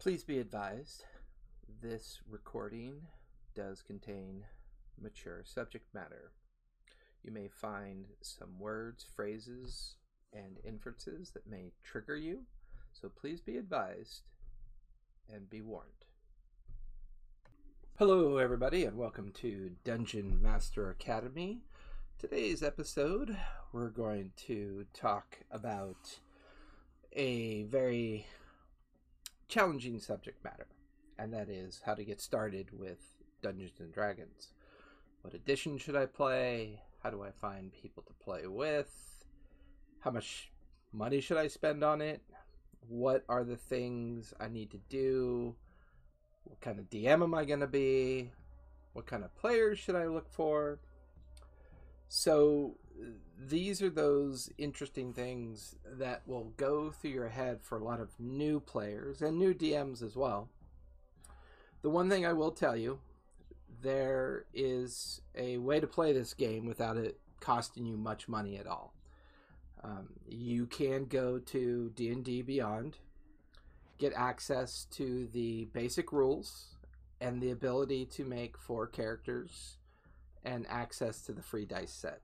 Please be advised this recording does contain mature subject matter. You may find some words, phrases, and inferences that may trigger you, so please be advised and be warned. Hello, everybody, and welcome to Dungeon Master Academy. Today's episode, we're going to talk about a very challenging subject matter, and that is how to get started with Dungeons and Dragons. What edition should I play? How do I find people to play with? How much money should I spend on it? What are the things I need to do? What kind of DM am I going to be? What kind of players should I look for? So, these are those interesting things that will go through your head for a lot of new players and new DMs as well. The one thing I will tell you there is a way to play this game without it costing you much money at all. Um, you can go to D&D Beyond, get access to the basic rules and the ability to make four characters and access to the free dice set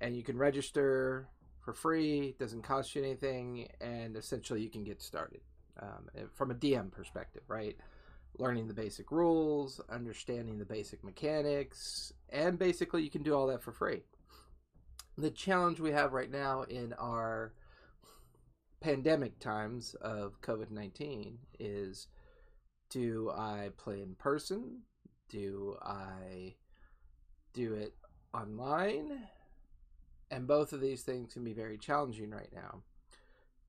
and you can register for free. It doesn't cost you anything, and essentially you can get started um, from a DM perspective, right? Learning the basic rules, understanding the basic mechanics, and basically you can do all that for free. The challenge we have right now in our pandemic times of COVID 19 is do I play in person? Do I do it online? And both of these things can be very challenging right now.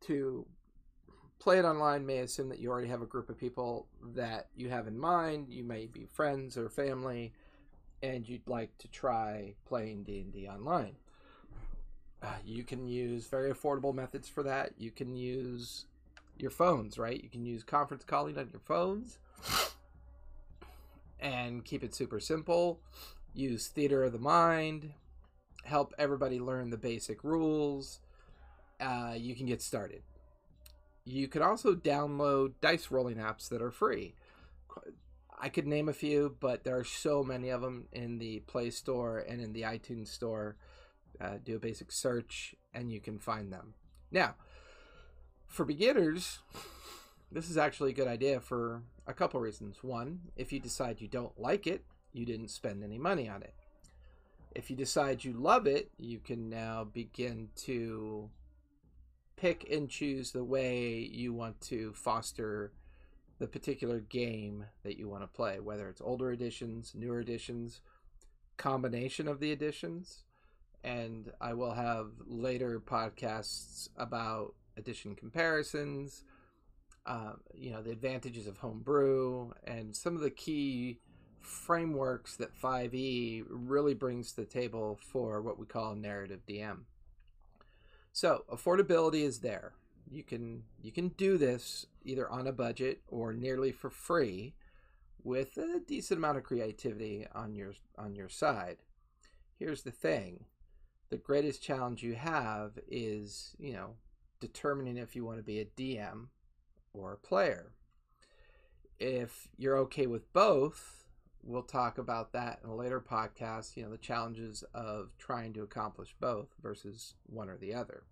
To play it online may assume that you already have a group of people that you have in mind. You may be friends or family, and you'd like to try playing D and D online. Uh, you can use very affordable methods for that. You can use your phones, right? You can use conference calling on your phones and keep it super simple. Use theater of the mind help everybody learn the basic rules, uh, you can get started. You can also download dice rolling apps that are free. I could name a few, but there are so many of them in the Play Store and in the iTunes Store. Uh, do a basic search and you can find them. Now, for beginners, this is actually a good idea for a couple reasons. One, if you decide you don't like it, you didn't spend any money on it. If you decide you love it, you can now begin to pick and choose the way you want to foster the particular game that you want to play, whether it's older editions, newer editions, combination of the editions. And I will have later podcasts about edition comparisons, uh, you know, the advantages of homebrew, and some of the key frameworks that 5e really brings to the table for what we call narrative DM. So, affordability is there. You can you can do this either on a budget or nearly for free with a decent amount of creativity on your on your side. Here's the thing. The greatest challenge you have is, you know, determining if you want to be a DM or a player. If you're okay with both, we'll talk about that in a later podcast, you know, the challenges of trying to accomplish both versus one or the other.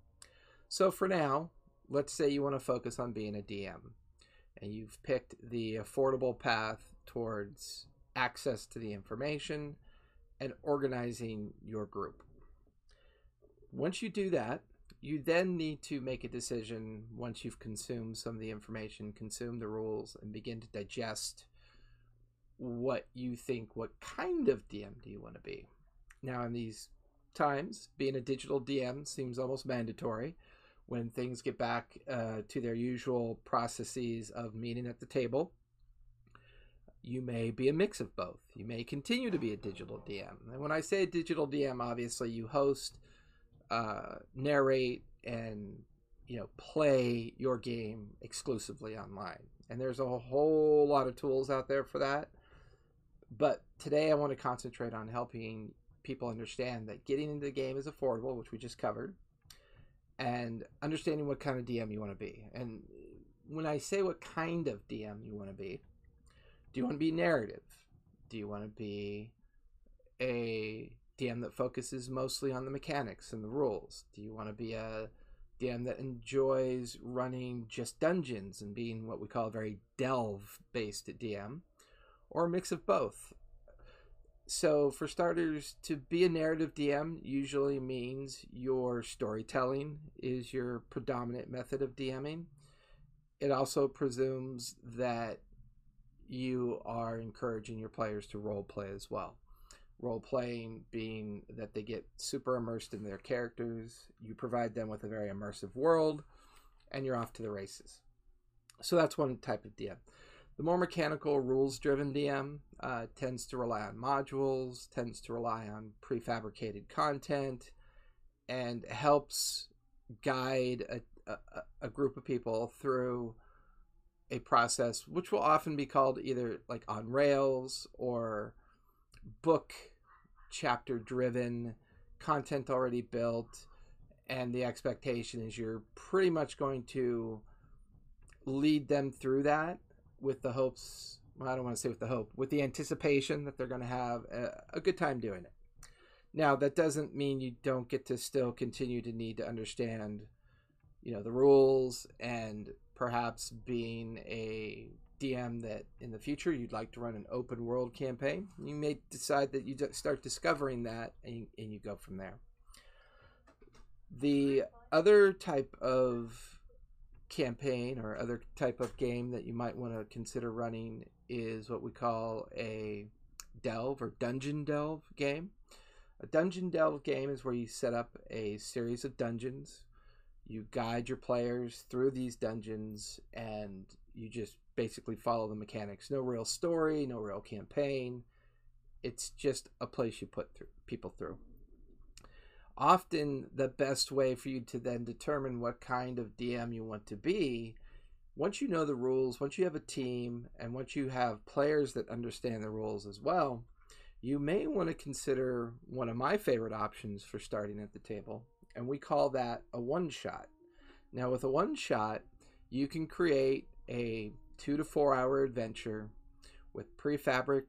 So for now, let's say you want to focus on being a DM and you've picked the affordable path towards access to the information and organizing your group. Once you do that, you then need to make a decision once you've consumed some of the information, consumed the rules, and begin to digest what you think, what kind of DM do you want to be? Now, in these times, being a digital DM seems almost mandatory when things get back uh, to their usual processes of meeting at the table. You may be a mix of both. You may continue to be a digital DM. And when I say digital DM, obviously you host, uh, narrate, and you know play your game exclusively online. And there's a whole lot of tools out there for that. But today I want to concentrate on helping people understand that getting into the game is affordable, which we just covered, and understanding what kind of DM you want to be. And when I say what kind of DM you want to be, do you want to be narrative? Do you want to be a DM that focuses mostly on the mechanics and the rules? Do you want to be a DM that enjoys running just dungeons and being what we call a very delve based DM? Or a mix of both? So, for starters, to be a narrative DM usually means your storytelling is your predominant method of DMing. It also presumes that you are encouraging your players to role play as well. Role playing being that they get super immersed in their characters, you provide them with a very immersive world, and you're off to the races. So, that's one type of DM. The more mechanical, rules driven DM uh, tends to rely on modules, tends to rely on prefabricated content, and helps guide a, a, a group of people through a process which will often be called either like on rails or book chapter driven content already built and the expectation is you're pretty much going to lead them through that with the hopes well, I don't want to say with the hope, with the anticipation that they're going to have a, a, good time doing it. Now, that doesn't mean you don't get to still continue to need to understand, you know, the rules and perhaps being a DM that in the future you'd like to run an open world campaign. You may decide that you start discovering that and, and you go from there. The other type of campaign or other type of game that you might want to consider running is what we call a delve or dungeon delve game. A dungeon delve game is where you set up a series of dungeons. You guide your players through these dungeons and you just basically follow the mechanics. No real story, no real campaign. It's just a place you put people through often the best way for you to then determine what kind of DM you want to be. Once you know the rules, once you have a team, and once you have players that understand the rules as well, you may want to consider one of my favorite options for starting at the table, and we call that a one shot. Now, with a one shot, you can create a two to four hour adventure with prefabricated,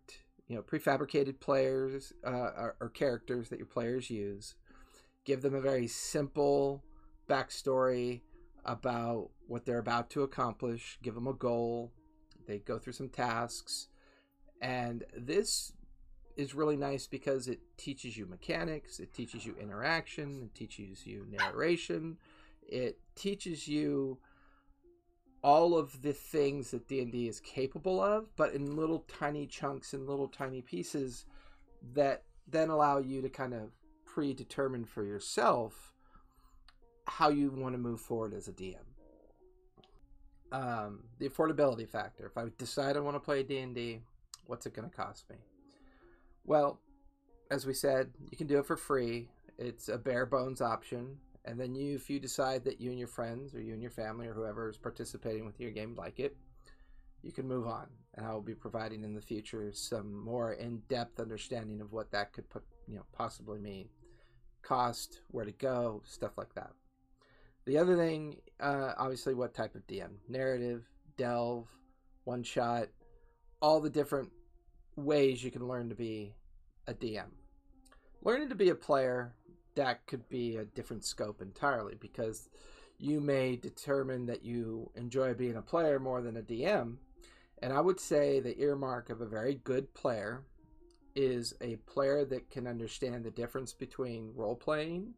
you know, prefabricated players uh, or, or characters that your players use give them a very simple backstory about what they're about to accomplish, give them a goal, they go through some tasks, and this is really nice because it teaches you mechanics, it teaches you interaction, it teaches you narration, it teaches you all of the things that D&D is capable of, but in little tiny chunks and little tiny pieces that then allow you to kind of predetermine for yourself how you want to move forward as a DM. Um, the affordability factor. If I decide I want to play D&D, what's it going to cost me? Well, as we said, you can do it for free. It's a bare bones option. And then you, if you decide that you and your friends or you and your family or whoever is participating with your game like it, you can move on. And I will be providing in the future some more in-depth understanding of what that could put, you know, possibly mean cost, where to go, stuff like that. The other thing, uh, obviously, what type of DM? Narrative, delve, one shot, all the different ways you can learn to be a DM. Learning to be a player, that could be a different scope entirely because you may determine that you enjoy being a player more than a DM. And I would say the earmark of a very good player is a player that can understand the difference between role playing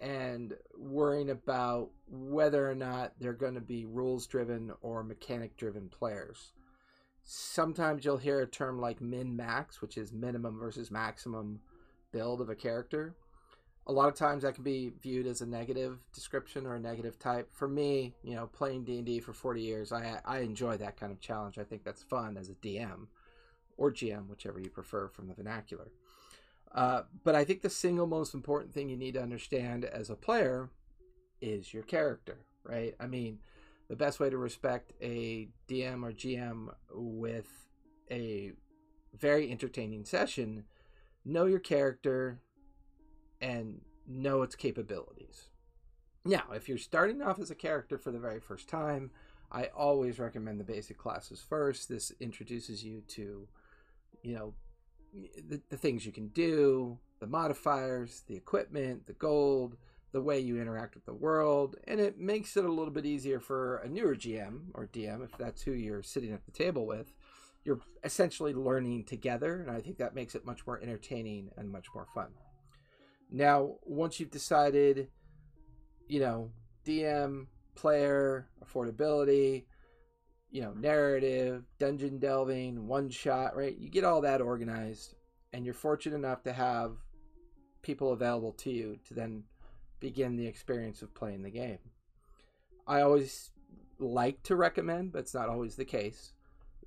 and worrying about whether or not they're going to be rules driven or mechanic driven players. Sometimes you'll hear a term like min max, which is minimum versus maximum build of a character. A lot of times that can be viewed as a negative description or a negative type. For me, you know, playing D&D for 40 years, I I enjoy that kind of challenge. I think that's fun as a DM or GM, whichever you prefer from the vernacular. Uh, but I think the single most important thing you need to understand as a player is your character, right? I mean, the best way to respect a DM or GM with a very entertaining session, know your character and know its capabilities. Now, if you're starting off as a character for the very first time, I always recommend the basic classes first. This introduces you to, you know, the, the things you can do, the modifiers, the equipment, the gold, the way you interact with the world, and it makes it a little bit easier for a newer GM or DM, if that's who you're sitting at the table with. You're essentially learning together, and I think that makes it much more entertaining and much more fun. Now, once you've decided, you know, DM, player, affordability, you know, narrative, dungeon delving, one shot, right? You get all that organized, and you're fortunate enough to have people available to you to then begin the experience of playing the game. I always like to recommend, but it's not always the case,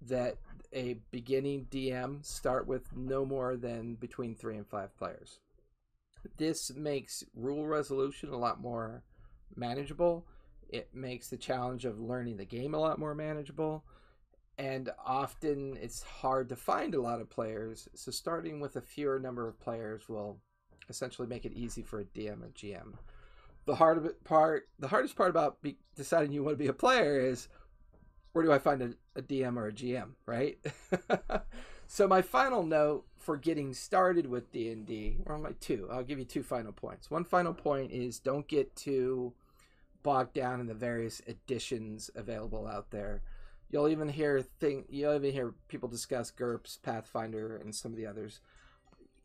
that a beginning DM start with no more than between three and five players. This makes rule resolution a lot more manageable. It makes the challenge of learning the game a lot more manageable. And often it's hard to find a lot of players. So starting with a fewer number of players will essentially make it easy for a DM or GM. The hard part, the hardest part about be, deciding you want to be a player is where do I find a, a DM or a GM, right? so my final note for getting started with D and D, or my two, I'll give you two final points. One final point is don't get too bogged down in the various editions available out there. You'll even hear thing you'll even hear people discuss GURPS, Pathfinder, and some of the others.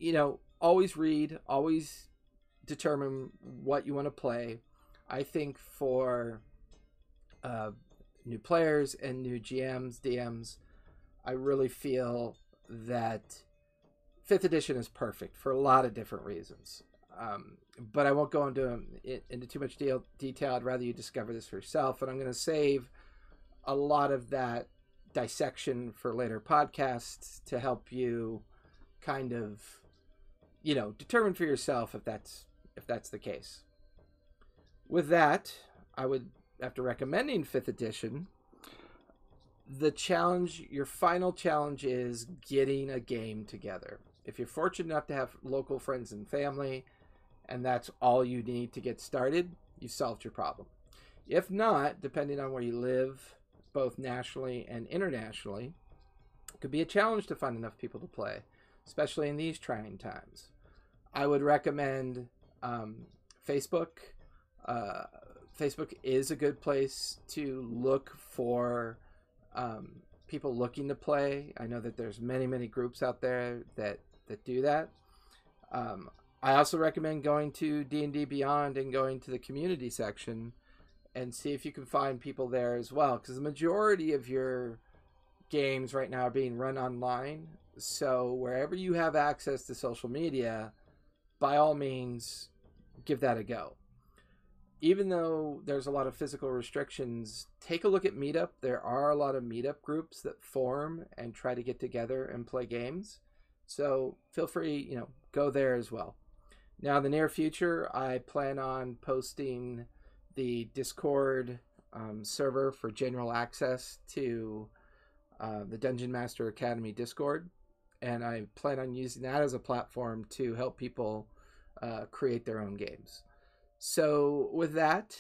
You know, always read, always determine what you want to play. I think for uh, new players and new GMs, DMs, I really feel that fifth edition is perfect for a lot of different reasons. Um, but I won't go into into too much deal, detail. I'd rather you discover this for yourself, and I'm going to save a lot of that dissection for later podcasts to help you kind of you know, determine for yourself if that's if that's the case. With that, I would after recommending 5th edition, the challenge, your final challenge is getting a game together. If you're fortunate enough to have local friends and family, and that's all you need to get started, you've solved your problem. If not, depending on where you live, both nationally and internationally, it could be a challenge to find enough people to play, especially in these trying times. I would recommend um, Facebook. Uh, Facebook is a good place to look for um, people looking to play. I know that there's many many groups out there that that do that. Um, I also recommend going to D and D Beyond and going to the community section and see if you can find people there as well, because the majority of your games right now are being run online. So wherever you have access to social media, by all means, give that a go. Even though there's a lot of physical restrictions, take a look at Meetup. There are a lot of Meetup groups that form and try to get together and play games. So feel free, you know, go there as well. Now, in the near future, I plan on posting the Discord um, server for general access to uh, the Dungeon Master Academy Discord and I plan on using that as a platform to help people uh, create their own games. So with that,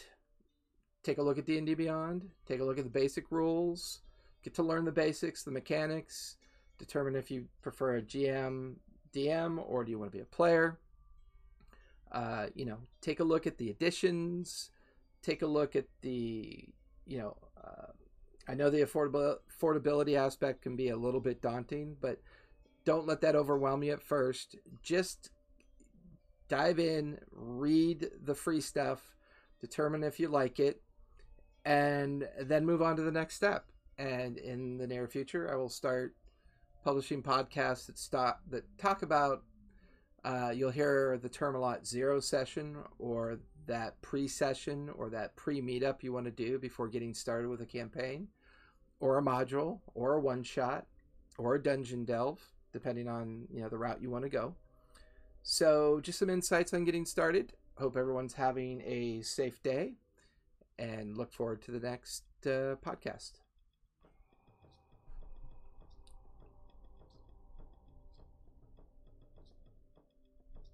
take a look at D&D Beyond, take a look at the basic rules, get to learn the basics, the mechanics, determine if you prefer a GM, DM, or do you want to be a player. Uh, you know, take a look at the additions, take a look at the, you know, uh, I know the affordable affordability aspect can be a little bit daunting, but don't let that overwhelm you at first. Just dive in, read the free stuff, determine if you like it, and then move on to the next step. And in the near future, I will start publishing podcasts that stop that talk about. Uh, you'll hear the term a lot: zero session, or that pre-session, or that pre-meetup you want to do before getting started with a campaign, or a module, or a one-shot, or a dungeon delve depending on you know the route you want to go. So just some insights on getting started. Hope everyone's having a safe day, and look forward to the next uh, podcast.